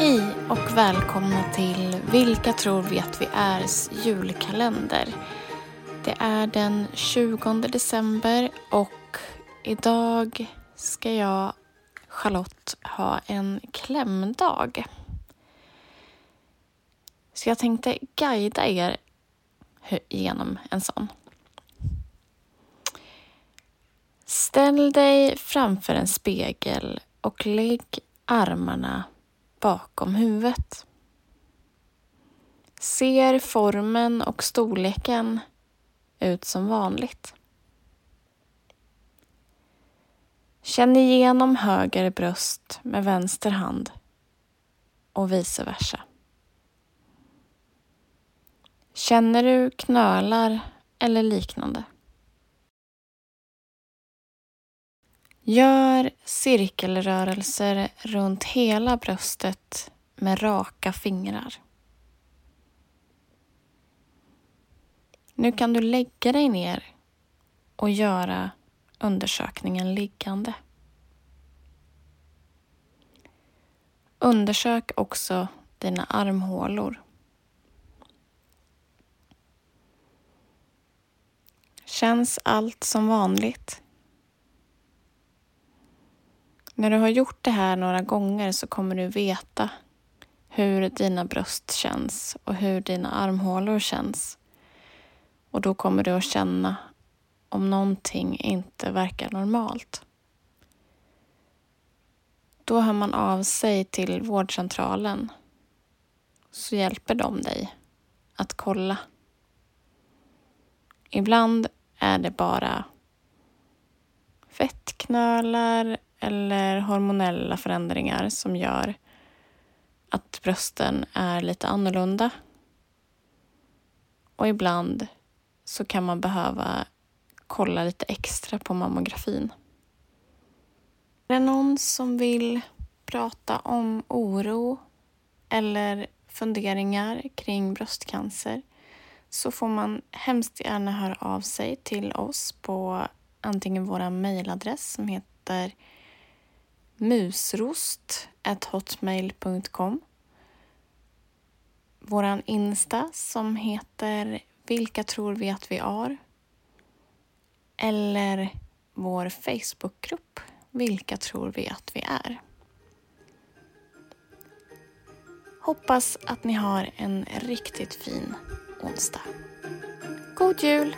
Hej och välkomna till Vilka tror vi att vi ärs julkalender. Det är den 20 december och idag ska jag, Charlotte, ha en klämdag. Så jag tänkte guida er genom en sån. Ställ dig framför en spegel och lägg armarna bakom huvudet. Ser formen och storleken ut som vanligt? Känn igenom höger bröst med vänster hand och vice versa. Känner du knölar eller liknande? Gör cirkelrörelser runt hela bröstet med raka fingrar. Nu kan du lägga dig ner och göra undersökningen liggande. Undersök också dina armhålor. Känns allt som vanligt? När du har gjort det här några gånger så kommer du veta hur dina bröst känns och hur dina armhålor känns. Och då kommer du att känna om någonting inte verkar normalt. Då hör man av sig till vårdcentralen så hjälper de dig att kolla. Ibland är det bara fettknölar eller hormonella förändringar som gör att brösten är lite annorlunda. Och ibland så kan man behöva kolla lite extra på mammografin. Är det någon som vill prata om oro eller funderingar kring bröstcancer så får man hemskt gärna höra av sig till oss på antingen vår mejladress som heter musrost.hotmail.com Våran Insta som heter Vilka tror vi att vi är? Eller vår Facebookgrupp Vilka tror vi att vi är? Hoppas att ni har en riktigt fin onsdag. God jul!